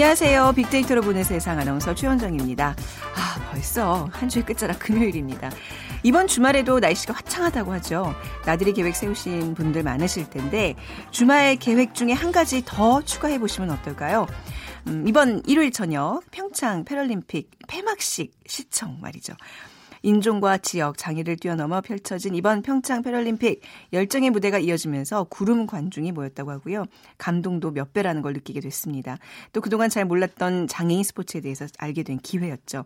안녕하세요. 빅데이터로 보는 세상 아나운서 최원정입니다. 아, 벌써 한 주의 끝자락 금요일입니다. 이번 주말에도 날씨가 화창하다고 하죠. 나들이 계획 세우신 분들 많으실 텐데 주말 계획 중에 한 가지 더 추가해 보시면 어떨까요? 음, 이번 일요일 저녁 평창 패럴림픽 폐막식 시청 말이죠. 인종과 지역, 장애를 뛰어넘어 펼쳐진 이번 평창 패럴림픽 열정의 무대가 이어지면서 구름 관중이 모였다고 하고요. 감동도 몇 배라는 걸 느끼게 됐습니다. 또 그동안 잘 몰랐던 장애인 스포츠에 대해서 알게 된 기회였죠.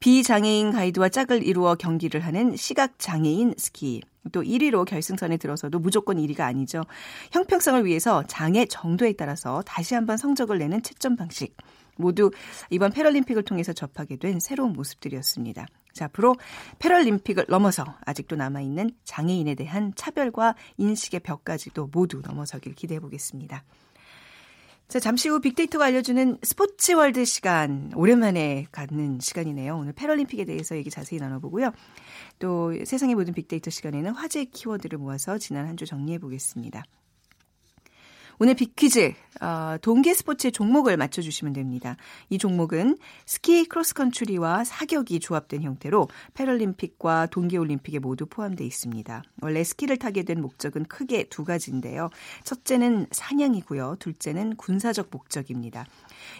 비장애인 가이드와 짝을 이루어 경기를 하는 시각장애인 스키. 또 1위로 결승선에 들어서도 무조건 1위가 아니죠. 형평성을 위해서 장애 정도에 따라서 다시 한번 성적을 내는 채점 방식. 모두 이번 패럴림픽을 통해서 접하게 된 새로운 모습들이었습니다. 자, 앞으로 패럴림픽을 넘어서 아직도 남아있는 장애인에 대한 차별과 인식의 벽까지도 모두 넘어서길 기대해 보겠습니다. 자, 잠시 후 빅데이터가 알려주는 스포츠 월드 시간. 오랜만에 갖는 시간이네요. 오늘 패럴림픽에 대해서 얘기 자세히 나눠보고요. 또 세상의 모든 빅데이터 시간에는 화제 키워드를 모아서 지난 한 주 정리해 보겠습니다. 오늘 빅퀴즈 어, 동계 스포츠의 종목을 맞춰주시면 됩니다. 이 종목은 스키 크로스컨트리와 사격이 조합된 형태로 패럴림픽과 동계올림픽에 모두 포함되어 있습니다. 원래 스키를 타게 된 목적은 크게 두 가지인데요. 첫째는 사냥이고요. 둘째는 군사적 목적입니다.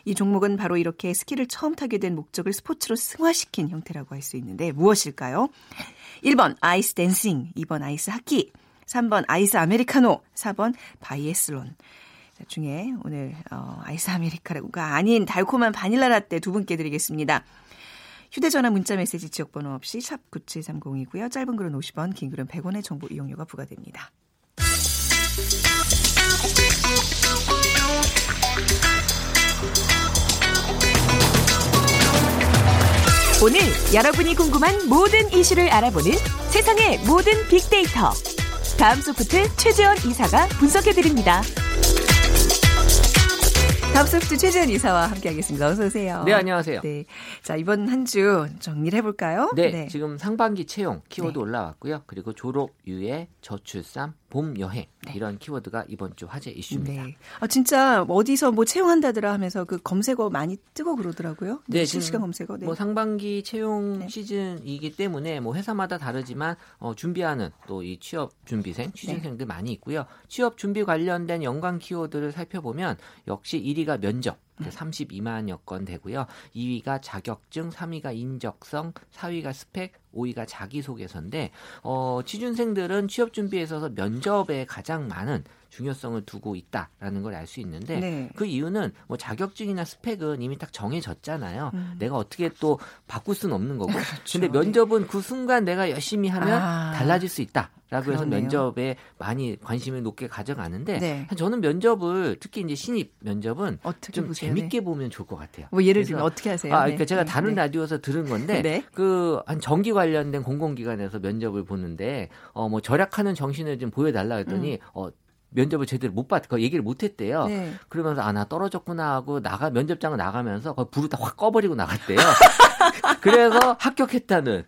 이 종목은 바로 이렇게 스키를 처음 타게 된 목적을 스포츠로 승화시킨 형태라고 할 수 있는데 무엇일까요? 1번 아이스 댄싱, 2번 아이스 하키, 3번 아이스 아메리카노, 4번 바이애슬론. 중에 오늘 어, 아이스 아메리카노가 아닌 달콤한 바닐라 라떼 두 분께 드리겠습니다. 휴대전화 문자메시지 지역번호 없이 샵 9730이고요. 짧은 글은 50원, 긴 글은 100원의 정보 이용료가 부과됩니다. 오늘 여러분이 궁금한 모든 이슈를 알아보는 세상의 모든 빅데이터. 다음 소프트 최재원 이사가 분석해드립니다. 다음 소프트 최재현 이사와 함께하겠습니다. 어서 오세요. 네, 안녕하세요. 네, 자 이번 한 주 정리를 해볼까요? 네, 네, 지금 상반기 채용 키워드 네. 올라왔고요. 그리고 졸업, 유예, 저출산, 봄 여행 네. 이런 키워드가 이번 주 화제 이슈입니다. 네. 아 진짜 어디서 뭐 채용한다더라 하면서 그 검색어 많이 뜨고 그러더라고요. 네, 실시간 검색어. 네. 뭐 상반기 채용 네. 시즌이기 때문에 뭐 회사마다 다르지만 어, 준비하는 또 이 취업 준비생, 취준생들 네. 많이 있고요. 취업 준비 관련된 연관 키워드를 살펴보면 역시 1위가 면접, 32만여 건 되고요. 2위가 자격증, 3위가 인적성, 4위가 스펙, 5위가 자기소개서인데 어, 취준생들은 취업 준비에 있어서 면접에 가장 많은 중요성을 두고 있다라는 걸 알 수 있는데 네. 그 이유는 뭐 자격증이나 스펙은 이미 딱 정해졌잖아요. 음. 내가 어떻게 또 바꿀 수는 없는 거고. 그렇죠. 근데 면접은 그 순간 내가 열심히 하면 아. 달라질 수 있다. 라고 해서 면접에 많이 관심을 높게 가져가는데 네. 저는 면접을 특히 이제 신입 면접은 좀 보세요? 재밌게 네. 보면 좋을 것 같아요. 뭐 예를 들면 어떻게 하세요? 아, 그러니까 네. 제가 다른 네. 라디오에서 들은 건데 네. 그한 전기 관련된 공공기관에서 면접을 보는데 어 뭐 절약하는 정신을 좀 보여달라 했더니 음. 어 면접을 제대로 못 받, 그 얘기를 못 했대요. 네. 그러면서 아, 나 떨어졌구나 하고 나가, 면접장을 나가면서 그 불을 다 확 꺼버리고 나갔대요. 그래서 합격했다는.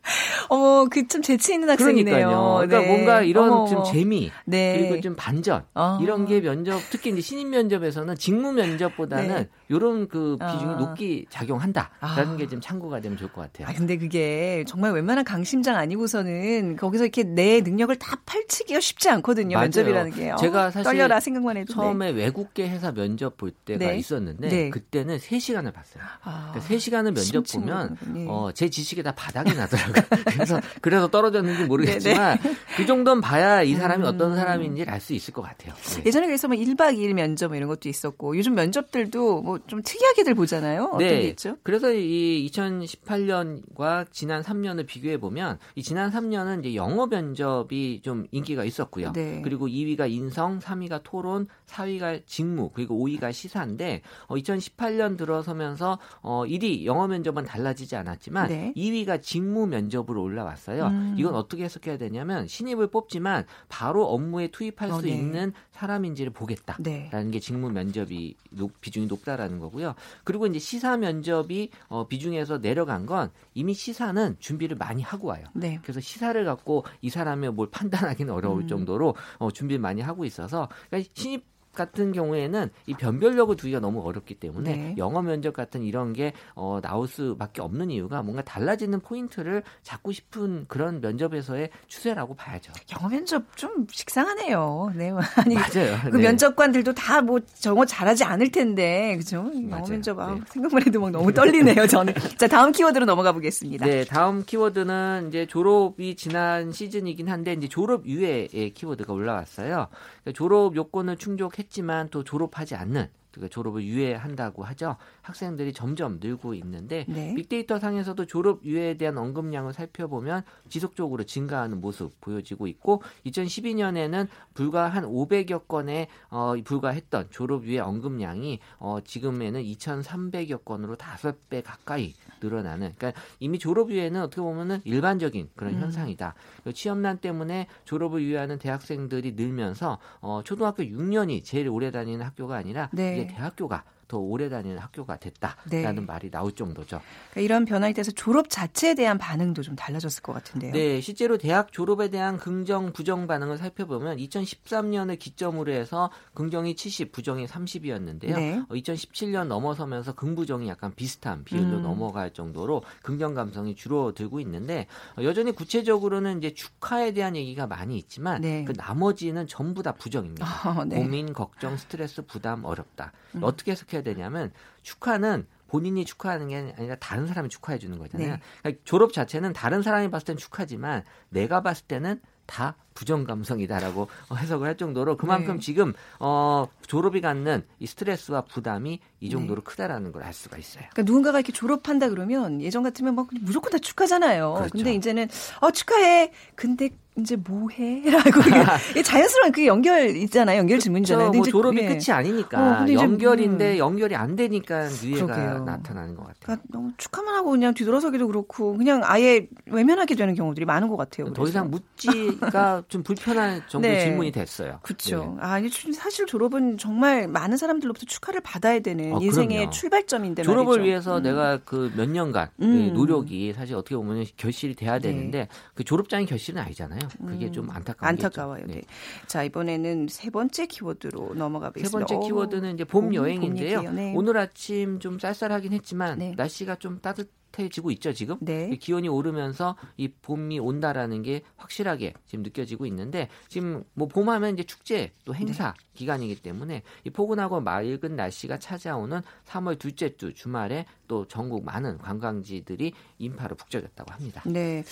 어머, 그 좀 재치 있는 학생이네요. 그러니까요. 그러니까 네. 뭔가 이런 어머. 좀 재미, 네. 그리고 좀 반전, 어. 이런 게 면접, 특히 이제 신입 면접에서는 직무 면접보다는 네. 이런 그 비중이 어. 높게 작용한다라는 아. 게좀 참고가 되면 좋을 것 같아요. 아, 근데 그게 정말 웬만한 강심장 아니고서는 거기서 이렇게 내 능력을 다 펼치기가 쉽지 않거든요. 맞아요. 면접이라는 게요. 제가 사실 떨려라 생각만 해도 처음에 네. 외국계 회사 면접 볼 때가 네. 있었는데 네. 그때는 3시간을 봤어요. 아, 그러니까 3시간을 면접 보면 어, 제 지식이 다 바닥이 나더라고요. 그래서 그래서 떨어졌는지 모르겠지만 그 정도는 봐야 이 사람이 음. 어떤 사람인지 알 수 있을 것 같아요. 네. 예전에 그래서 뭐 1박 2일 면접 뭐 이런 것도 있었고 요즘 면접들도 뭐 좀 특이하게들 보잖아요. 어떤 네. 게 있죠? 그래서 이 2018년과 지난 3년을 비교해 보면 이 지난 3년은 이제 영어 면접이 좀 인기가 있었고요. 네. 그리고 2위가 인성, 3위가 토론, 4위가 직무, 그리고 5위가 시사인데 어, 2018년 들어서면서 어, 1위 영어 면접은 달라지지 않았지만 네. 2위가 직무 면접으로 올라왔어요. 음. 이건 어떻게 해석해야 되냐면 신입을 뽑지만 바로 업무에 투입할 어, 수 네. 있는 사람인지를 보겠다라는 네. 게 직무 면접이 높, 비중이 높다라는 거고요. 그리고 이제 시사 면접이 어, 비중에서 내려간 건 이미 시사는 준비를 많이 하고 와요. 네. 그래서 시사를 갖고 이 사람의 뭘 판단하기는 어려울 음. 정도로 어, 준비를 많이 하고 있어서 그러니까 신입 같은 경우에는 이 변별력을 두기가 너무 어렵기 때문에 네. 영어 면접 같은 이런 게 어, 나올 수밖에 없는 이유가 뭔가 달라지는 포인트를 잡고 싶은 그런 면접에서의 추세라고 봐야죠. 영어 면접 좀 식상하네요. 네, 아니 맞아요. 그 네. 면접관들도 다 뭐 정어 잘하지 않을 텐데 그죠? 영어. 면접 아, 네. 생각만 해도 막 너무 떨리네요. 저는 자 다음 키워드로 넘어가 보겠습니다. 네, 다음 키워드는 이제 졸업이 지난 시즌이긴 한데 이제 졸업 이외의 키워드가 올라왔어요. 그러니까 졸업 요건을 충족 했지만 또 졸업하지 않는 졸업을 유예한다고 하죠. 학생들이 점점 늘고 있는데 네. 빅데이터 상에서도 졸업 유예에 대한 언급량을 살펴보면 지속적으로 증가하는 모습 보여지고 있고 2012년에는 불과 한 500여 건에 어, 불과했던 졸업 유예 언급량이 어, 지금에는 2,300여 건으로 5배 가까이 늘어나는 그러니까 이미 졸업 유예는 어떻게 보면은 일반적인 그런 음. 현상이다. 취업난 때문에 졸업을 유예하는 대학생들이 늘면서 어, 초등학교 6년이 제일 오래 다니는 학교가 아니라 네. 이제 대학교가 더 오래 다니는 학교가 됐다라는 네. 말이 나올 정도죠. 그러니까 이런 변화에 대해서 졸업 자체에 대한 반응도 좀 달라졌을 것 같은데요. 네, 실제로 대학 졸업에 대한 긍정, 부정 반응을 살펴보면 2013년을 기점으로 해서 긍정이 70, 부정이 30이었는데요. 네. 2017년 넘어서면서 긍부정이 약간 비슷한 비율로 음. 넘어갈 정도로 긍정 감성이 줄어들고 있는데 어, 여전히 구체적으로는 이제 축하에 대한 얘기가 많이 있지만 네. 그 나머지는 전부 다 부정입니다. 어, 네. 고민, 걱정, 스트레스, 부담, 어렵다. 음. 어떻게 해석해 야 되냐면 축하는 본인이 축하하는 게 아니라 다른 사람이 축하해 주는 거잖아요. 네. 그러니까 졸업 자체는 다른 사람이 봤을 땐 축하지만 내가 봤을 때는 다 부정 감성이다라고 해석을 할 정도로 그만큼 네. 지금 어 졸업이 갖는 이 스트레스와 부담이 이 정도로 크다라는 걸 알 수가 있어요. 그러니까 누군가가 이렇게 졸업한다 그러면 예전 같으면 막 무조건 다 축하잖아요. 그렇죠. 근데 이제는 어 축하해. 근데 이제 뭐해? 라고 자연스러운 그 연결 있잖아요. 연결 질문이잖아요. 뭐 근데 이제 졸업이 예. 끝이 아니니까 어, 연결인데 음. 연결이 안 되니까 유예가 그러게요. 나타나는 것 같아요. 그러니까 너무 축하만 하고 그냥 뒤돌아서기도 그렇고 그냥 아예 외면하게 되는 경우들이 많은 것 같아요. 더 그래서. 이상 묻지가 좀 불편한 정도 의 네. 질문이 됐어요. 그렇죠. 네. 아, 사실 졸업은 정말 많은 사람들로부터 축하를 받아야 되는 아, 인생의 그럼요. 출발점인데 졸업을 말이죠. 위해서 음. 내가 그 몇 년간 음. 의 노력이 사실 어떻게 보면 결실이 돼야 네. 되는데 그 졸업장이 결실은 아니잖아요. 그게 음. 좀 안타까운 안타까워요. 게 네. 있죠. 자 이번에는 세 번째 키워드로 넘어가 세 보겠습니다. 번째 어, 키워드는 이제 봄 봄, 여행인데요. 봄. 네. 오늘 아침 좀 쌀쌀하긴 했지만 네. 날씨가 좀 따뜻 해지고 있죠 지금. 네. 기온이 오르면서 이 봄이 온다라는 게 확실하게 지금 느껴지고 있는데 지금 뭐 봄하면 이제 축제 또 행사 네. 기간이기 때문에 이 포근하고 맑은 날씨가 찾아오는 3월 둘째 주 주말에 또 전국 많은 관광지들이 인파로 북적였다고 합니다. 네.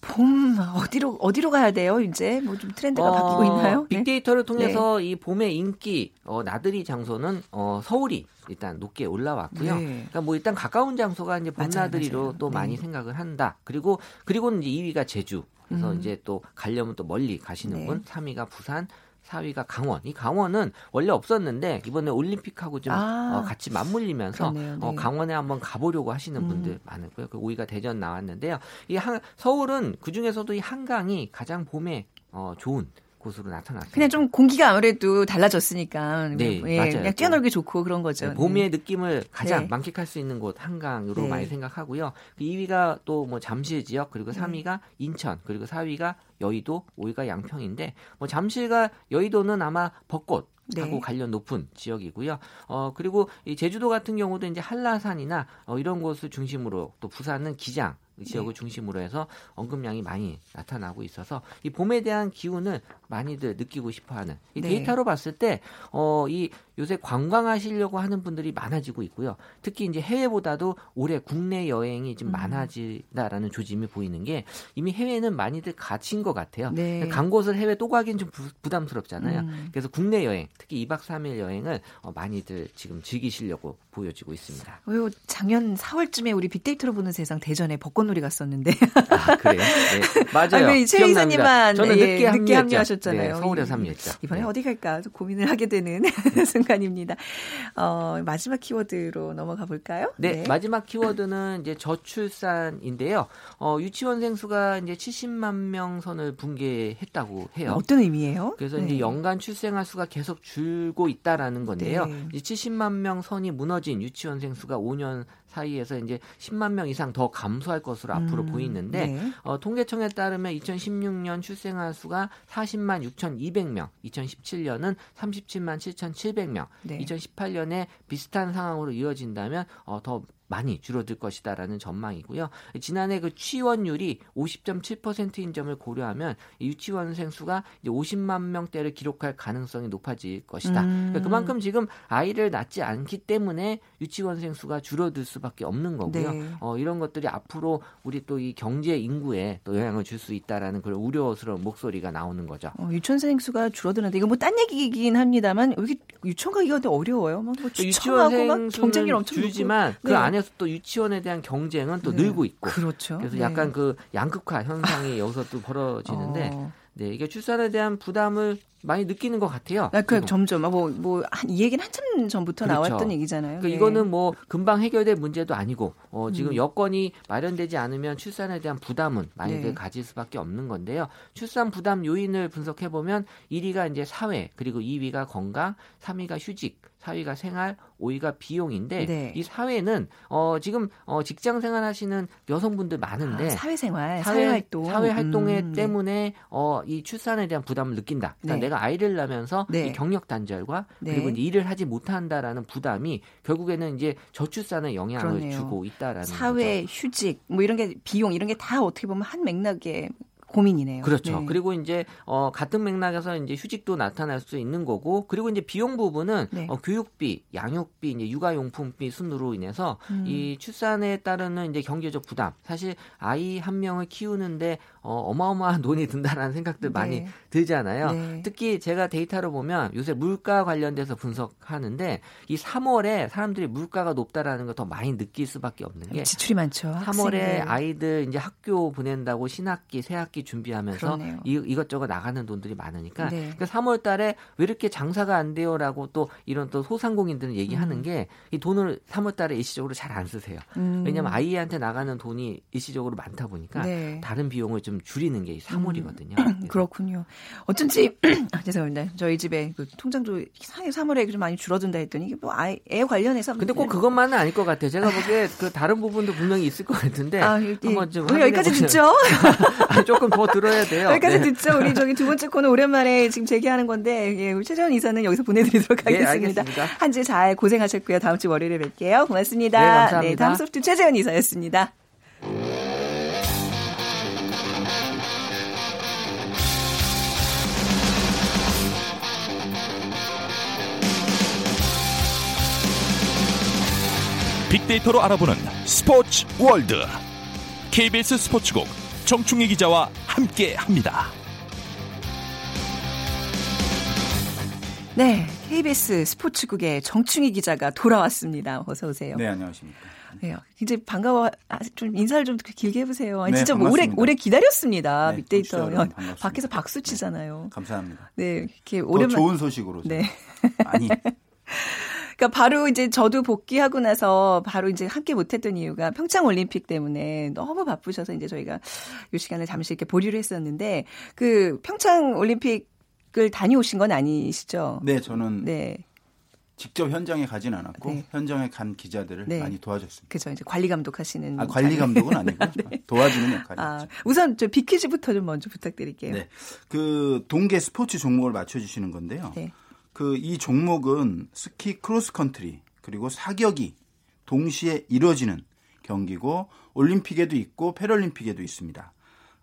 봄 어디로 어디로 가야 돼요? 이제 뭐 좀 트렌드가 바뀌고 있나요? 네. 빅데이터를 통해서 이 봄의 인기 어, 나들이 장소는 어, 서울이 일단 높게 올라왔고요. 네. 그러니까 뭐 일단 가까운 장소가 이제 맞아요, 봄나들이로 맞아요. 또 네. 많이 생각을 한다. 그리고 그리고는 이제 2위가 제주. 그래서 음. 이제 또 가려면 또 멀리 가시는 네. 분. 3위가 부산. 4위가 강원. 이 강원은 원래 없었는데 이번에 올림픽하고 좀 아. 어, 같이 맞물리면서 그러네요. 네. 어, 강원에 한번 가보려고 하시는 음. 분들 많고요. 그 5위가 대전 나왔는데요. 이 한, 서울은 그 중에서도 이 한강이 가장 봄에 어, 좋은 곳으로 나타났습니다. 그냥 좀 공기가 아무래도 달라졌으니까 네, 예, 맞아요. 그냥 뛰어놀기 좋고 그런 거죠. 네, 봄의 느낌을 가장 네. 만끽할 수 있는 곳 한강으로 네. 많이 생각하고요. 그 2위가 또 뭐 잠실 지역 그리고 네. 3위가 인천 그리고 4위가 여의도 5위가 양평인데 뭐 잠실과 여의도는 아마 벚꽃 하고 네. 관련 높은 지역이고요. 어 그리고 이 제주도 같은 경우도 이제 한라산이나 어, 이런 곳을 중심으로 또 부산은 기장 지역을 네. 중심으로 해서 언급량이 많이 나타나고 있어서 이 봄에 대한 기운을 많이들 느끼고 싶어하는 이 네. 데이터로 봤을 때 어 이 요새 관광하시려고 하는 분들이 많아지고 있고요. 특히 이제 해외보다도 올해 국내 여행이 좀 음. 많아지다라는 조짐이 보이는 게 이미 해외는 많이들 가신 것 같아요. 네. 간 곳을 해외 또 가긴 좀 부, 부담스럽잖아요. 음. 그래서 국내 여행, 특히 2박 3일 여행을 어, 많이들 지금 즐기시려고 보여지고 있습니다. 어, 작년 4월쯤에 우리 빅데이터로 보는 세상 대전에 벚꽃 놀이 갔었는데 아, 그래요? 네. 맞아요. 아, 왜최 기억납니다. 이사님만, 저는 예, 늦게, 늦게. 합류하셨잖아요. 네, 서울에서 합류했죠. 이번에 네. 어디 갈까 좀 고민을 하게 되는 순간입니다. 어, 마지막 키워드로 넘어가 볼까요? 네, 마지막 키워드는 이제 저출산인데요. 어, 유치원생 수가 이제 70만 명 선을 붕괴했다고 해요. 어떤 의미예요? 그래서 네. 이제 연간 출생아 수가 계속 줄고 있다라는 건데요. 네. 이 70만 명 선이 무너진 유치원생 수가 5년 사이에서 이제 10만 명 이상 더 감소할 것으로 앞으로 음, 보이는데 네. 어, 통계청에 따르면 2016년 출생아 수가 40만 6,200명, 2017년은 37만 7,700명, 네. 2018년에 비슷한 상황으로 이어진다면 어, 더 많이 줄어들 것이다라는 전망이고요. 지난해 그 취원율이 50.7%인 점을 고려하면 이 유치원생 수가 이제 50만 명대를 기록할 가능성이 높아질 것이다. 음. 그러니까 그만큼 지금 아이를 낳지 않기 때문에 유치원생 수가 줄어들 수밖에 없는 거고요. 네. 어, 이런 것들이 앞으로 우리 또 이 경제 인구에 또 영향을 줄 수 있다라는 그런 우려스러운 목소리가 나오는 거죠. 어, 유치원생 수가 줄어드는데 이거 뭐 딴 얘기이긴 합니다만 여기 유치원 가기가 어려워요. 막뭐 막 유치원생 경쟁률 엄청 줄지만. 그 네. 안에 서 또 유치원에 대한 경쟁은 또 네. 늘고 있고 그렇죠. 그래서 네. 약간 그 양극화 현상이 여기서 또 벌어지는데 어. 네, 이게 출산에 대한 부담을 많이 느끼는 것 같아요. 아, 그. 점점 뭐뭐이 얘기는 한참 전부터 그렇죠. 나왔던 얘기잖아요. 그러니까 네. 이거는 뭐 금방 해결될 문제도 아니고 어, 지금 음. 여건이 마련되지 않으면 출산에 대한 부담은 많이들 네. 가질 수밖에 없는 건데요. 출산 부담 요인을 분석해 보면 1위가 이제 사회, 그리고 2위가 건강, 3위가 휴직, 4위가 생활, 5위가 비용인데 네. 이 사회는 어, 지금 어, 직장 생활하시는 여성분들 많은데 아, 사회생활, 사회, 사회활동, 사회 활동에 음, 네. 때문에 어, 이 출산에 대한 부담을 느낀다. 그러니까 네. 내가 아이를 낳으면서 네. 이 경력 단절과 네. 그리고 일을 하지 못한다라는 부담이 결국에는 이제 저출산에 영향을 그러네요. 주고 있다라는 사회, 휴직, 뭐 이런 게 비용 이런 게 다 어떻게 보면 한 맥락의 고민이네요. 그렇죠. 네. 그리고 이제 어 같은 맥락에서 이제 휴직도 나타날 수 있는 거고 그리고 이제 비용 부분은 네. 어 교육비, 양육비, 이제 육아용품비 순으로 인해서 음. 이 출산에 따르는 이제 경제적 부담. 사실 아이 한 명을 키우는데 어 어마어마한 돈이 든다라는 생각들 많이 네. 들잖아요. 네. 특히 제가 데이터로 보면 요새 물가 관련돼서 분석하는데 이 3월에 사람들이 물가가 높다라는 걸 더 많이 느낄 수밖에 없는 게 지출이 많죠. 3월에 학생들. 아이들 이제 학교 보낸다고 신학기, 새학기 준비하면서 그러네요. 이, 이것저것 나가는 돈들이 많으니까 네. 그러니까 3월 달에 왜 이렇게 장사가 안 돼요라고 또 이런 또 소상공인들은 얘기하는 게이 돈을 3월 달에 일시적으로 잘 안 쓰세요. 음. 왜냐하면 아이한테 나가는 돈이 일시적으로 많다 보니까 네. 다른 비용을 좀 줄이는 게 3월이거든요. 음, 그렇군요. 어쩐지 아, 죄송합니다. 저희 집에 그 통장도 3월에 좀 많이 줄어든다 했더니 이게 뭐 아이, 애 관련해서 근데 꼭 그것만은 아닐 것 같아요. 제가 보기에 그 다른 부분도 분명히 있을 것 같은데 아, 예, 한번 좀 여기까지 듣죠. 아, 조금 더 들어야 돼요. 여기까지 네. 듣죠. 우리 저기 두 번째 코너 오랜만에 지금 재개하는 건데 예, 우리 최재원 이사는 여기서 보내드리도록 네, 하겠습니다. 알겠습니다. 한주 잘 고생하셨고요. 다음 주 월요일에 뵐게요. 고맙습니다. 네, 감사합니다. 다음 소프트 최재원 이사였습니다. 빅데이터로 알아보는 스포츠 월드 KBS 스포츠국 정충희 기자와 함께 합니다. 네, KBS 스포츠국의 정충희 기자가 돌아왔습니다. 어서 오세요. 네, 안녕하십니까. 네, 이제 반가워. 아, 좀 인사를 좀 길게 해보세요. 아니, 네, 진짜 뭐 오래 반갑습니다. 오래 기다렸습니다. 네, 빅데이터. 밖에서 박수 치잖아요. 감사합니다. 네, 이렇게 더 오랜만. 좋은 소식으로 네. 많이 그러니까 바로 이제 저도 복귀하고 나서 바로 이제 함께 못했던 이유가 평창 올림픽 때문에 너무 바쁘셔서 이제 저희가 이 시간을 잠시 이렇게 보류를 했었는데 그 평창 올림픽을 다녀오신 건 아니시죠? 네, 저는 네. 직접 현장에 가진 않았고 네. 현장에 간 기자들을 네. 많이 도와줬습니다. 그죠. 이제 관리 감독하시는. 아, 관리 감독은 아니고 도와주는 역할이죠. 아, 우선 저 비키즈부터 좀 먼저 부탁드릴게요. 네. 그 동계 스포츠 종목을 맞춰 주시는 건데요. 네. 그이 종목은 스키 크로스 컨트리 그리고 사격이 동시에 이루어지는 경기고 올림픽에도 있고 패럴림픽에도 있습니다.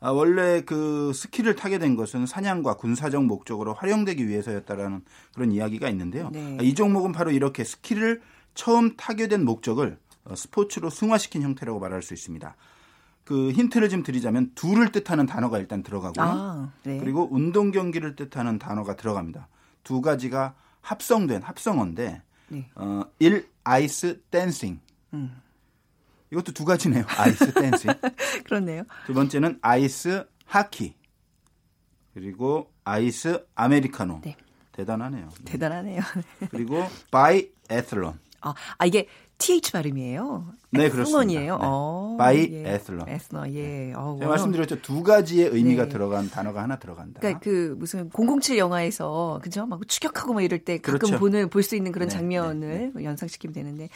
아, 원래 그 스키를 타게 된 것은 사냥과 군사적 목적으로 활용되기 위해서였다라는 그런 이야기가 있는데요. 네. 아, 이 종목은 바로 이렇게 스키를 처음 타게 된 목적을 어, 스포츠로 승화시킨 형태라고 말할 수 있습니다. 그 힌트를 좀 드리자면 둘을 뜻하는 단어가 일단 들어가고요. 아, 네. 그리고 운동 경기를 뜻하는 단어가 들어갑니다. 두 가지가 합성된 합성어인데 네. 어, 1. 아이스 댄싱. 음. 이것도 두 가지네요. 아이스 댄싱. 그렇네요. 두 번째는 아이스 하키. 그리고 아이스 아메리카노. 네. 대단하네요. 대단하네요. 그리고 바이애슬론. 아, 아 이게 TH 발음이에요. 네, 그렇습니다. 네. 어, by 예. 에슬론. 에슬론, 예. 어, 제가 말씀드렸죠. 두 가지의 의미가 네. 들어간 단어가 하나 들어간다. 그러니까 그 무슨 007 영화에서 그죠? 막 추격하고 막 이럴 때 가끔 그렇죠. 보는 볼 수 있는 그런 네, 장면을 연상시키면 되는데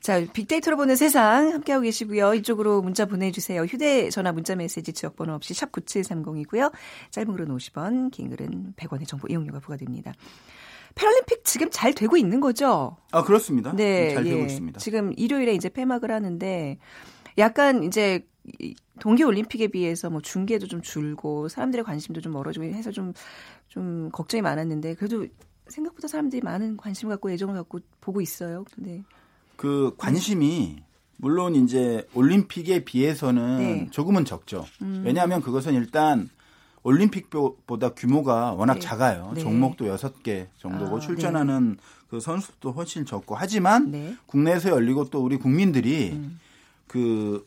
자 빅데이터로 보는 세상 함께하고 계시고요. 이쪽으로 문자 보내주세요. 휴대전화 문자 메시지 지역번호 없이 샵 9730이고요. 짧은 글은 50원, 긴 글은 100원의 정보 이용료가 부과됩니다. 패럴림픽 지금 잘 되고 있는 거죠? 아, 그렇습니다. 네, 잘 되고 예. 있습니다. 지금 일요일에 이제 폐막을 하는데 약간 이제 이 동계 올림픽에 비해서 뭐 중계도 좀 줄고 사람들의 관심도 좀 멀어지고 해서 좀좀 걱정이 많았는데 그래도 생각보다 사람들이 많은 관심 갖고 애정을 갖고 보고 있어요. 근데 그 관심이 물론 이제 올림픽에 비해서는 네. 음. 조금은 적죠. 왜냐하면 그것은 일단 올림픽보다 규모가 워낙 네. 작아요. 네. 종목도 여섯 개 정도고 아, 출전하는 그 선수도 훨씬 적고 하지만 네. 국내에서 열리고 또 우리 국민들이 음. 그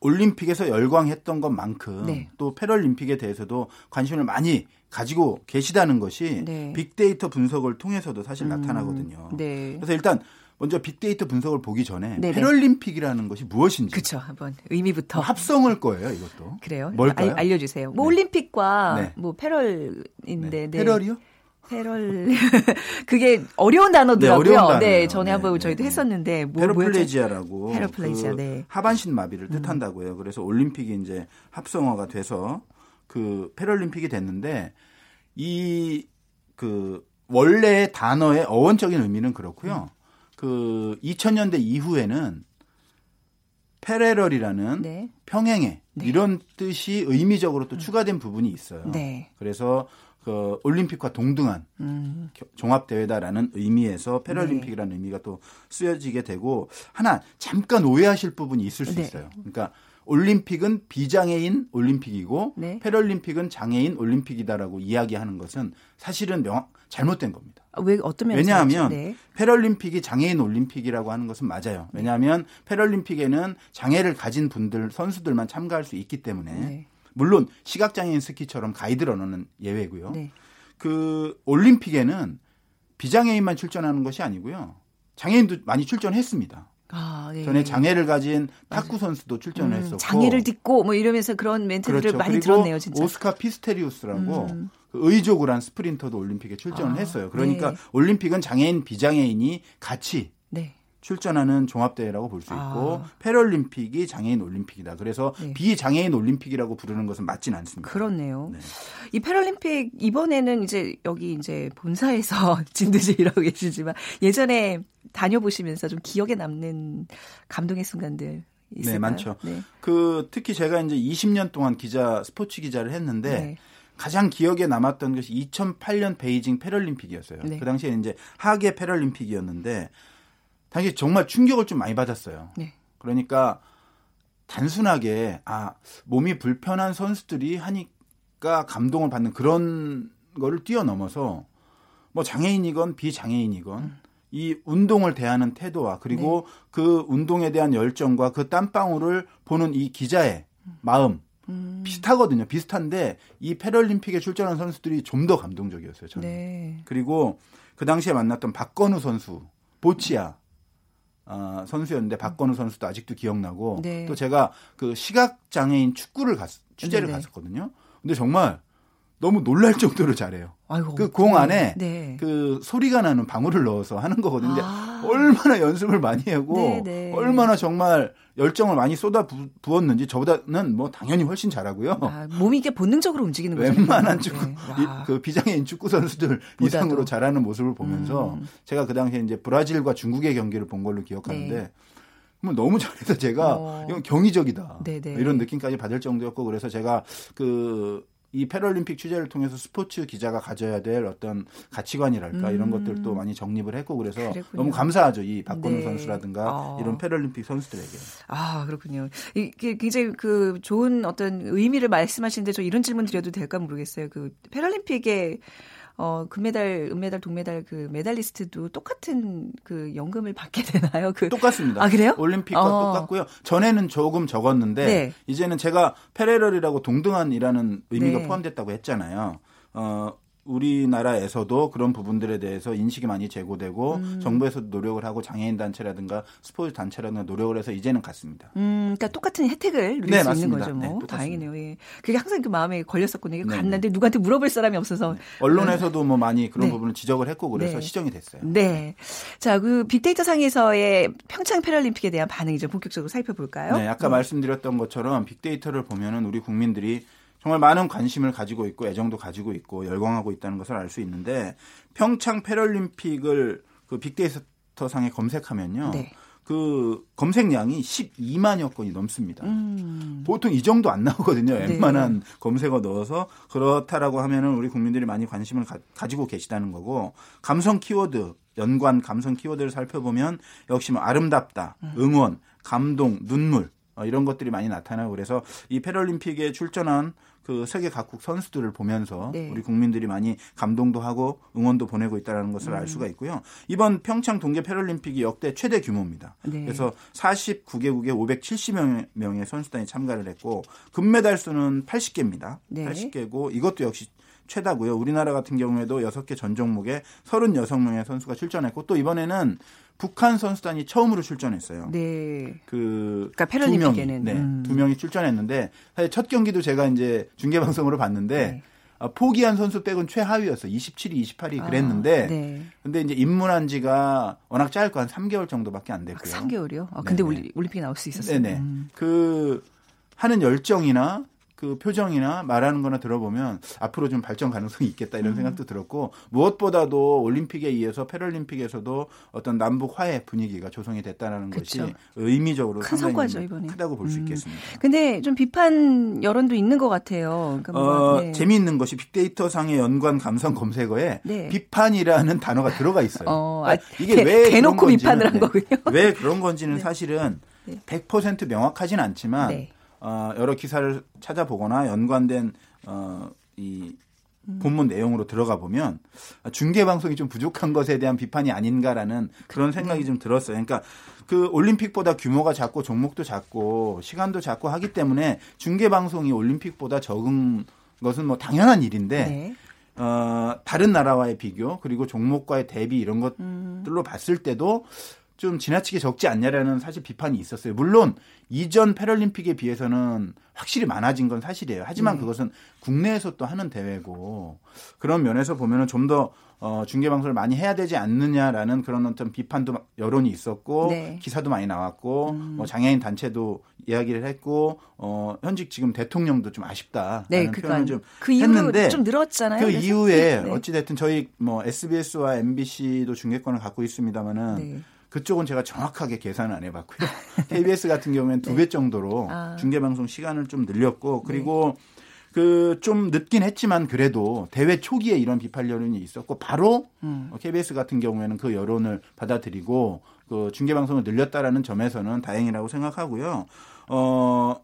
올림픽에서 열광했던 것만큼 네. 또 패럴림픽에 대해서도 관심을 많이 가지고 계시다는 것이 네. 빅데이터 분석을 통해서도 사실 음, 나타나거든요. 네. 그래서 일단 먼저 빅데이터 분석을 보기 전에 네네. 패럴림픽이라는 것이 무엇인지 그쵸 한번 의미부터 뭐 합성을 거예요, 이것도. 그래요. 뭘까요? 알, 려주세요 뭐 네. 올림픽과 네. 뭐 패럴인데 네. 패럴이요? 패럴 그게 어려운 단어더라고요. 네, 어려운. 네, 전에 네, 한번 네, 저희도 네. 했었는데 뭐 페로플레지아라고 페로플레지아, 그 네. 음. 하반신 마비를 뜻한다고 해요. 그래서 올림픽이 이제 합성어가 돼서 그 패럴림픽이 됐는데 이 그 원래 단어의 어원적인 의미는 그렇고요. 그 2000년대 이후에는 페레럴이라는 네. 평행해 네. 이런 뜻이 의미적으로 또 추가된 부분이 있어요. 네. 그래서 그 올림픽과 동등한 음. 종합 대회다라는 의미에서 패럴림픽이라는 의미가 또 쓰여지게 되고 하나 잠깐 오해하실 부분이 있을 수 네. 있어요. 그러니까 올림픽은 비장애인 올림픽이고 네. 패럴림픽은 장애인 올림픽이다라고 이야기하는 것은 사실은 명 잘못된 겁니다. 아, 왜 어떤 면에서 왜냐하면? 네. 패럴림픽이 장애인 올림픽이라고 하는 것은 맞아요. 왜냐하면 패럴림픽에는 장애를 가진 분들 선수들만 참가할 수 있기 때문에 네. 물론 시각장애인 스키처럼 가이드 러너는 예외고요. 네. 그 올림픽에는 비장애인만 출전하는 것이 아니고요. 장애인도 많이 출전했습니다. 아, 네. 전에 장애를 가진 탁구 선수도 출전을 음, 했었고 장애를 딛고 뭐 이러면서 그런 멘트들을 그렇죠. 많이 들었네요, 진짜. 오스카 피스토리우스라고 음. 그 의족을 한 스프린터도 올림픽에 출전을 아, 했어요. 그러니까 네. 올림픽은 장애인 비장애인이 같이 네. 출전하는 종합대회라고 볼 수 있고 아. 패럴림픽이 장애인 올림픽이다. 그래서 네. 비장애인 올림픽이라고 부르는 것은 맞진 않습니다. 그렇네요. 네. 이 패럴림픽 이번에는 이제 여기 이제 본사에서 진드지 일하고 계시지만 예전에 다녀보시면서 좀 기억에 남는 감동의 순간들 있을까요? 네, 많죠. 네. 그 특히 제가 이제 20년 동안 기자 스포츠 기자를 했는데 네. 가장 기억에 남았던 것이 2008년 베이징 패럴림픽이었어요. 네. 그 당시에 이제 하계 패럴림픽이었는데 당시 정말 충격을 좀 많이 받았어요. 네. 그러니까 단순하게 아 몸이 불편한 선수들이 하니까 감동을 받는 그런 거를 뛰어넘어서 뭐 장애인이건 비장애인이건 음. 이 운동을 대하는 태도와 그리고 네. 그 운동에 대한 열정과 그 땀방울을 보는 이 기자의 마음 음. 비슷하거든요. 비슷한데 이 패럴림픽에 출전한 선수들이 좀 더 감동적이었어요. 저는. 네. 그리고 그 당시에 만났던 박건우 선수, 보치아 어, 선수였는데 박건우 선수도 아직도 기억나고 네. 또 제가 그 시각 장애인 축구를 갔, 취재를 네네. 갔었거든요. 근데 정말 너무 놀랄 정도로 잘해요. 아이고. 그공 네. 안에 네. 그 소리가 나는 방울을 넣어서 하는 거거든요. 아. 얼마나 연습을 많이 하고 네, 네. 얼마나 정말 열정을 많이 쏟아 부, 부었는지 저보다는 뭐 당연히 훨씬 잘하고요. 아, 몸이 이게 본능적으로 움직이는 거죠. 웬만한 축구, 네. 이- 와. 그 비장애인 축구 선수들 보다도. 이상으로 잘하는 모습을 보면서 음. 제가 그 당시에 이제 브라질과 중국의 경기를 본 걸로 기억하는데 네. 뭐 너무 잘해서 제가 어. 이건 경이적이다 네네. 이런 느낌까지 받을 정도였고 그래서 제가 그 이 패럴림픽 취재를 통해서 스포츠 기자가 가져야 될 어떤 가치관이랄까 이런 음. 것들도 많이 정립을 했고 그래서 그랬군요. 너무 감사하죠 이 박건우 네. 선수라든가 어. 이런 패럴림픽 선수들에게. 아, 그렇군요. 이게 굉장히 그 좋은 어떤 의미를 말씀하시는데 저 이런 질문 드려도 될까 모르겠어요. 그 패럴림픽에 어, 금메달, 은메달, 동메달 그 메달리스트도 똑같은 그 연금을 받게 되나요? 그 똑같습니다. 아, 그래요? 올림픽과 어. 똑같고요. 전에는 조금 적었는데 네. 이제는 제가 페레럴이라고 동등한이라는 의미가 네. 포함됐다고 했잖아요. 어 우리나라에서도 그런 부분들에 대해서 인식이 많이 제고되고 음. 정부에서도 노력을 하고 장애인 단체라든가 스포츠 단체라든가 노력을 해서 이제는 갔습니다. 음, 그러니까 똑같은 혜택을 누릴 네, 수 맞습니다. 있는 거죠. 뭐 네, 다행이네요. 예. 그게 항상 그 마음에 걸렸었거든요. 네, 네. 갔는데 누구한테 물어볼 사람이 없어서 네. 언론에서도 뭐 많이 그런 네. 부분을 지적을 했고 그래서 시정이 됐어요. 네. 자, 그 빅데이터 상에서의 평창 패럴림픽에 대한 반응 이제 본격적으로 살펴볼까요? 네, 아까 말씀드렸던 것처럼 빅데이터를 보면은 우리 국민들이 정말 많은 관심을 가지고 있고 애정도 가지고 있고 열광하고 있다는 것을 알 수 있는데 평창 패럴림픽을 그 빅데이터 상에 검색하면요. 네. 그 검색량이 12만여 건이 넘습니다. 음. 보통 이 정도 안 나오거든요. 네. 웬만한 네. 검색어 넣어서 그렇다라고 하면은 우리 국민들이 많이 관심을 가, 지고 계시다는 거고 감성 키워드 연관 감성 키워드를 살펴보면 역시 뭐 아름답다, 음. 응원, 감동, 눈물 어, 이런 것들이 많이 나타나고 그래서 이 패럴림픽에 출전한 그 세계 각국 선수들을 보면서 네. 우리 국민들이 많이 감동도 하고 응원도 보내고 있다는 것을 음. 알 수가 있고요. 이번 평창 동계 패럴림픽이 역대 최대 규모입니다. 네. 그래서 49개국에 570명의 선수단이 참가를 했고 금메달 수는 80개입니다. 네. 80개고 이것도 역시 최다고요. 우리나라 같은 경우에도 6개 전 종목에 36명의 선수가 출전했고 또 이번에는 북한 선수단이 처음으로 출전했어요. 네. 그 그러니까 패럴림픽에는 네, 음. 두 명이 출전했는데 사실 첫 경기도 제가 이제 중계 방송으로 봤는데 네. 아, 포기한 선수 빼곤 최하위였어. 27위, 28위 아, 그랬는데 아, 네. 근데 이제 입문한 지가 워낙 짧고 한 3개월 정도밖에 안 됐고요. 아, 3개월이요? 아, 근데 네네. 올림픽에 나올 수 있었어요. 네네. 음. 그 하는 열정이나 그 표정이나 말하는 거나 들어보면 앞으로 좀 발전 가능성이 있겠다 이런 음. 생각도 들었고 무엇보다도 올림픽에 의해서 패럴림픽에서도 어떤 남북 화해 분위기가 조성이 됐다는 것이 의미적으로 큰 성과죠 이번에 크다고 볼수 음. 있겠습니다. 근데 좀 비판 여론도 있는 것 같아요. 그러니까 어, 네. 재미있는 것이 빅데이터 상의 연관 감성 검색어에 네. 비판이라는 단어가 들어가 있어요. 어, 그러니까 이게 대, 왜 대놓고 비판을 한 거군요. 왜 그런 건지는 네. 사실은 100% 명확하진 않지만 네. 어, 여러 기사를 찾아보거나 연관된 어, 이 본문 내용으로 들어가 보면 중계 방송이 좀 부족한 것에 대한 비판이 아닌가라는 그런 생각이 네. 좀 들었어요. 그러니까 그 올림픽보다 규모가 작고 종목도 작고 시간도 작고 하기 때문에 중계 방송이 올림픽보다 적은 것은 뭐 당연한 일인데 네. 어, 다른 나라와의 비교 그리고 종목과의 대비 이런 것들로 음. 봤을 때도 좀 지나치게 적지 않냐라는 사실 비판이 있었어요. 물론 이전 패럴림픽에 비해서는 확실히 많아진 건 사실이에요. 하지만 네. 그것은 국내에서 또 하는 대회고 그런 면에서 보면은 좀 더 어, 중계 방송을 많이 해야 되지 않느냐라는 그런 어떤 비판도 여론이 있었고 네. 기사도 많이 나왔고 음. 뭐 장애인 단체도 이야기를 했고 어, 현직 지금 대통령도 좀 아쉽다라는 네, 표현을 좀 그 했는데 좀 늘었잖아요. 그 그래서? 이후에 네. 어찌 됐든 저희 뭐 SBS와 MBC도 중계권을 갖고 있습니다마는 네. 그쪽은 제가 정확하게 계산을 안 해봤고요. KBS 같은 경우에는 두배 네. 정도로 아. 중계방송 시간을 좀 늘렸고 그리고 네. 그좀 늦긴 했지만 그래도 대회 초기에 이런 비판 여론이 있었고 바로 음. KBS 같은 경우에는 그 여론을 받아들이고 그 중계 방송을 늘렸다라는 점에서는 다행이라고 생각하고요. 어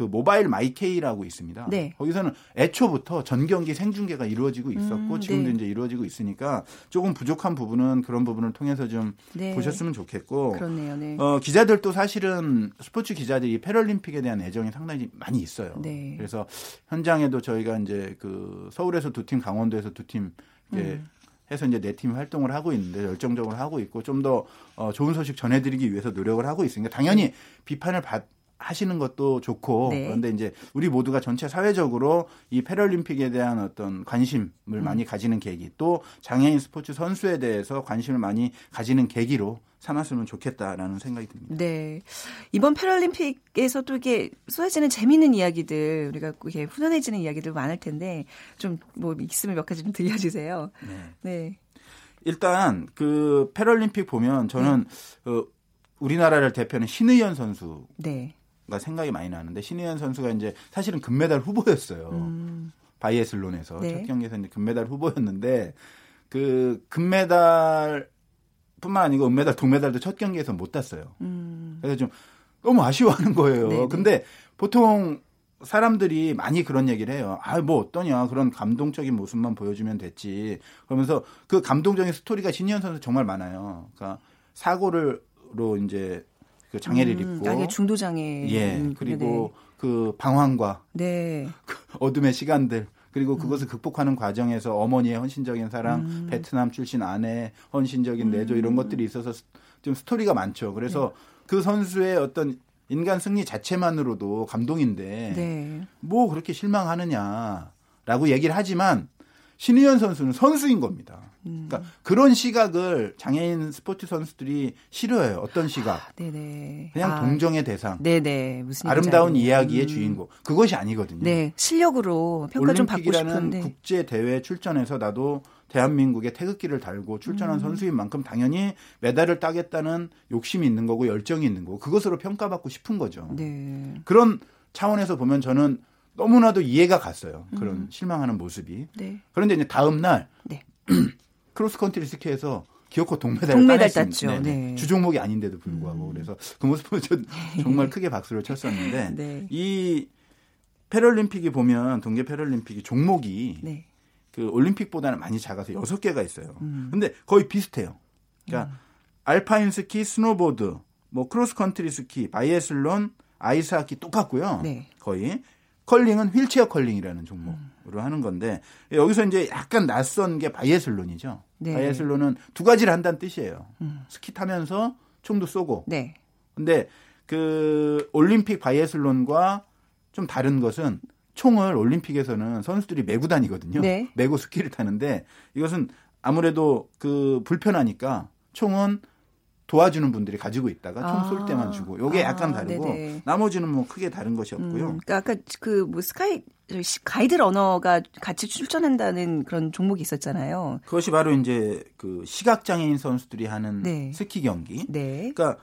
그 모바일 마이케이라고 있습니다. 네. 거기서는 애초부터 전 경기 생중계가 이루어지고 있었고 음, 지금도 네. 이제 이루어지고 있으니까 조금 부족한 부분은 그런 부분을 통해서 좀 네. 보셨으면 좋겠고. 그렇네요. 네. 어, 기자들도 사실은 스포츠 기자들이 패럴림픽에 대한 애정이 상당히 많이 있어요. 네. 그래서 현장에도 저희가 이제 그 서울에서 두 팀, 강원도에서 두팀 이제 음. 해서 이제 네 팀이 활동을 하고 있는데 열정적으로 하고 있고 좀더 어, 좋은 소식 전해드리기 위해서 노력을 하고 있으니까 당연히 음. 비판을 받 하시는 것도 좋고 네. 그런데 이제 우리 모두가 전체 사회적으로 이 패럴림픽에 대한 어떤 관심을 음. 많이 가지는 계기 또 장애인 스포츠 선수에 대해서 관심을 많이 가지는 계기로 삼았으면 좋겠다라는 생각이 듭니다. 네. 이번 패럴림픽에서 또 이게 쏟아지는 재미있는 이야기들, 우리가 이게 훈훈해지는 이야기들 많을 텐데, 좀 뭐 있으면 몇 가지 좀 들려주세요. 네. 네. 일단 그 패럴림픽 보면 저는 네. 어, 우리나라를 대표하는 신의연 선수. 네. 가 생각이 많이 나는데 신희연 선수가 이제 사실은 금메달 후보였어요. 음. 바이애슬론에서 네. 첫 경기에서 이제 금메달 후보였는데 그 금메달 뿐만 아니고 은메달, 동메달도 첫 경기에서 못 땄어요. 음. 그래서 좀 너무 아쉬워하는 거예요. 네네. 근데 보통 사람들이 많이 그런 얘기를 해요. 아, 뭐 어떠냐. 그런 감동적인 모습만 보여주면 됐지. 그러면서 그 감동적인 스토리가 신희연 선수 정말 많아요. 그러니까 사고를로 이제 그 장애를 음, 입고 아, 중도 장애 예 그리고 네. 그 방황과 네. 그 어둠의 시간들 그리고 그것을 극복하는 과정에서 어머니의 헌신적인 사랑, 음. 베트남 출신 아내 헌신적인 내조 이런 것들이 있어서 스- 좀 스토리가 많죠. 그래서 그 선수의 어떤 인간 승리 자체만으로도 감동인데 네. 뭐 그렇게 실망하느냐라고 얘기를 하지만 신의현 선수는 선수인 겁니다. 음. 그러니까 그런 시각을 장애인 스포츠 선수들이 싫어해요. 어떤 시각? 네네. 그냥 아, 동정의 대상, 네네. 무슨 아름다운. 이야기의 음. 주인공. 그것이 아니거든요. 네. 실력으로 평가 좀 받고 싶은데. 국제 대회 출전해서 나도 대한민국의 태극기를 달고 출전한 음. 선수인 만큼 당연히 메달을 따겠다는 욕심이 있는 거고 열정이 있는 거고 그것으로 평가받고 싶은 거죠. 네. 그런 차원에서 보면 저는 너무나도 이해가 갔어요. 그런 실망하는 모습이. 네. 그런데 이제 다음 날 네. 크로스컨트리 스키에서 기어코 동메달을 동메달. 땄죠. 네네. 네. 주종목이 아닌데도 불구하고 그래서 그 모습 보면 전 정말 크게 박수를 쳤었는데 네. 이 패럴림픽이 보면 동계 패럴림픽이 종목이 네. 그 올림픽보다는 많이 작아서 여섯 개가 있어요. 음. 근데 거의 비슷해요. 그러니까 알파인 스키, 스노보드, 뭐 크로스 컨트리 스키, 바이애슬론, 아이스하키 똑같고요. 네. 거의 컬링은 휠체어 컬링이라는 종목으로 하는 건데 여기서 이제 약간 낯선 게 바이애슬론이죠. 네. 바이애슬론은 두 가지를 한다는 뜻이에요. 음. 스키 타면서 총도 쏘고. 네. 근데 그 올림픽 바이애슬론과 좀 다른 것은 총을 올림픽에서는 선수들이 메고 다니거든요. 네. 메고 스키를 타는데 이것은 아무래도 그 불편하니까 총은 도와주는 분들이 가지고 있다가 총쏠 아. 때만 주고 요게 아, 약간 다르고 네네. 나머지는 뭐 크게 다른 것이 음, 없고요. 그러니까 아까 그 뭐 스카이 시- 가이드 러너가 같이 출전한다는 그런 종목이 있었잖아요. 그것이 바로 이제 그 시각 장애인 선수들이 하는 네. 스키 경기. 네. 그러니까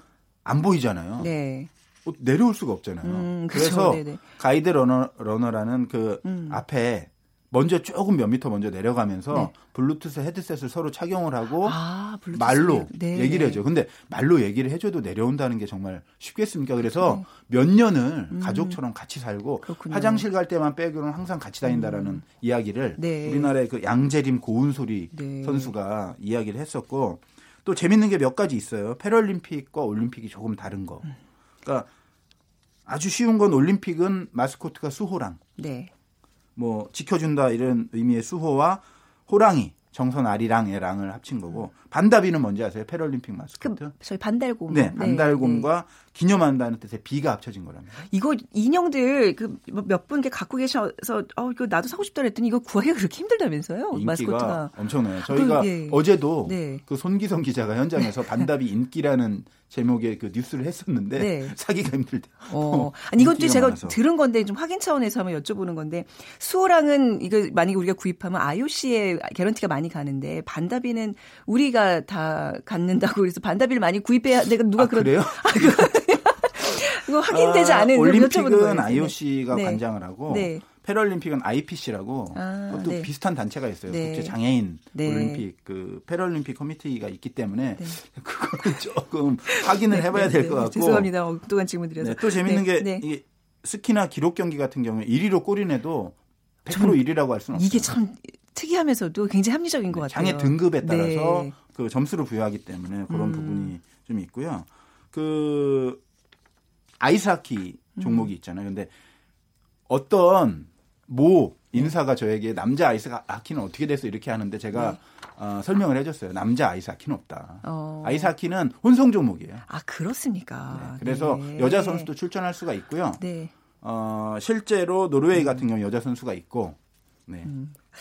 안 보이잖아요. 네. 어, 내려올 수가 없잖아요. 음. 그래서 네네. 가이드 러너, 러너라는 그 음. 앞에 먼저 조금 몇 미터 먼저 내려가면서 네. 블루투스 헤드셋을 서로 착용을 하고 아, 말로 네. 얘기를 해줘. 근데 말로 얘기를 해줘도 내려온다는 게 정말 쉽겠습니까? 그래서 네. 몇 년을 가족처럼 같이 살고 음. 그렇군요. 화장실 갈 때만 빼고는 항상 같이 다닌다라는 이야기를 네. 우리나라의 그 양재림 고운 소리 네. 선수가 이야기를 했었고 또 재밌는 게 몇 가지 있어요. 패럴림픽과 올림픽이 조금 다른 거. 음. 그러니까 아주 쉬운 건 올림픽은 마스코트가 수호랑 네. 뭐 지켜준다 이런 의미의 수호와 호랑이 정선 아리랑의 랑을 합친 거고 반다비는 뭔지 아세요? 패럴림픽 그 마스코트. 저희 반달곰. 네, 반달곰과 기념한다는 뜻의 비가 합쳐진 거랍니다. 이거 인형들 그 몇분 이렇게 갖고 계셔서 어 이거 나도 사고 싶다 그랬더니 이거 구하기가 그렇게 힘들다면서요? 인기가 마스코트가. 엄청나요. 저희가 그, 예. 어제도 네. 그 손기성 기자가 현장에서 반다비 인기라는 제목의 그 뉴스를 했었는데 네. 사기가 힘들대. 어. 아니 이것도 제가 많아서. 들은 건데 좀 확인 차원에서 한번 여쭤보는 건데 수호랑은 이거 만약에 우리가 구입하면 IOC에 개런티가 많이 가는데 반다비는 우리가 다 갖는다고 그래서 반다비를 많이 구입해야 내가 누가 아, 그런 그래요? 그거 확인되지 아, 않은 여쭤보는 거예요. 올림픽은 네. IOC가 네. 관장을 하고 네. 패럴림픽은 IPC라고 아, 그것도 네. 비슷한 단체가 있어요. 네. 국제 장애인 네. 올림픽 그 패럴림픽 커미티가 있기 때문에 그거는 조금 확인을 해봐야 될것 네, 같고. 죄송합니다. 엉뚱한 질문 드려서. 네, 또 재밌는 네, 게 네. 이게 스키나 기록 경기 같은 경우에 1위로 꼬리내도 100% 1위라고 할 수는 없어요. 이게 참 특이하면서도 굉장히 합리적인 것 같아요. 장애 등급에 따라서 네. 그 점수를 부여하기 때문에 그런 음. 부분이 좀 있고요. 그 아이스하키 종목이 있잖아요. 근데 어떤 모 인사가 저에게 남자 아이스하키는 어떻게 돼서 이렇게 하는데 제가 어, 설명을 해줬어요. 남자 아이스하키는 없다. 네. 어. 아이스하키는 혼성 종목이에요. 아 그렇습니까? 네, 그래서 네. 여자 선수도 출전할 수가 있고요. 네. 어, 실제로 노르웨이 같은 경우 여자 선수가 있고 네.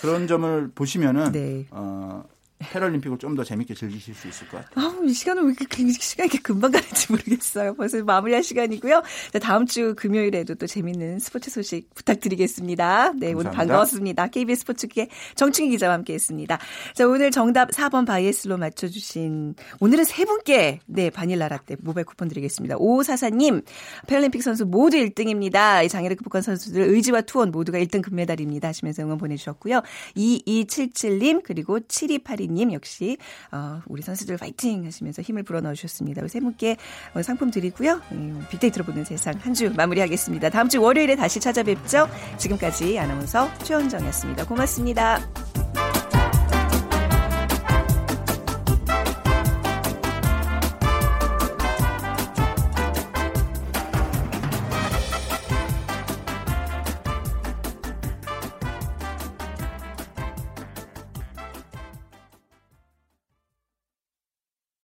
그런 점을 보시면은 음. 네. 어, 패럴림픽을 좀 더 재밌게 즐기실 수 있을 것 같아요. 아우, 이 시간은 왜 이렇게 그 시간이 이렇게 금방 가는지 모르겠어요. 벌써 마무리할 시간이고요. 자, 다음 주 금요일에도 또 재밌는 스포츠 소식 부탁드리겠습니다. 네, 오늘 감사합니다. 반가웠습니다. KBS 스포츠계 정충희 기자와 함께 했습니다. 자, 오늘 정답 4번 바이애슬로 맞춰주신 오늘은 세 분께 네, 바닐라 라떼 모바일 쿠폰 드리겠습니다. 오사사님, 패럴림픽 선수 모두 1등입니다. 이 장애를 극복한 선수들 의지와 투혼 모두가 1등 금메달입니다. 하시면서 응원 보내주셨고요. 2277님, 그리고 7282님 역시, 어, 우리 선수들 파이팅 하시면서 힘을 불어넣어 주셨습니다. 세 분께 어, 상품 드리고요. 음, 빅데이터로 보는 세상 한 주 마무리하겠습니다. 다음 주 월요일에 다시 찾아뵙죠. 지금까지 아나운서 최원정이었습니다. 고맙습니다.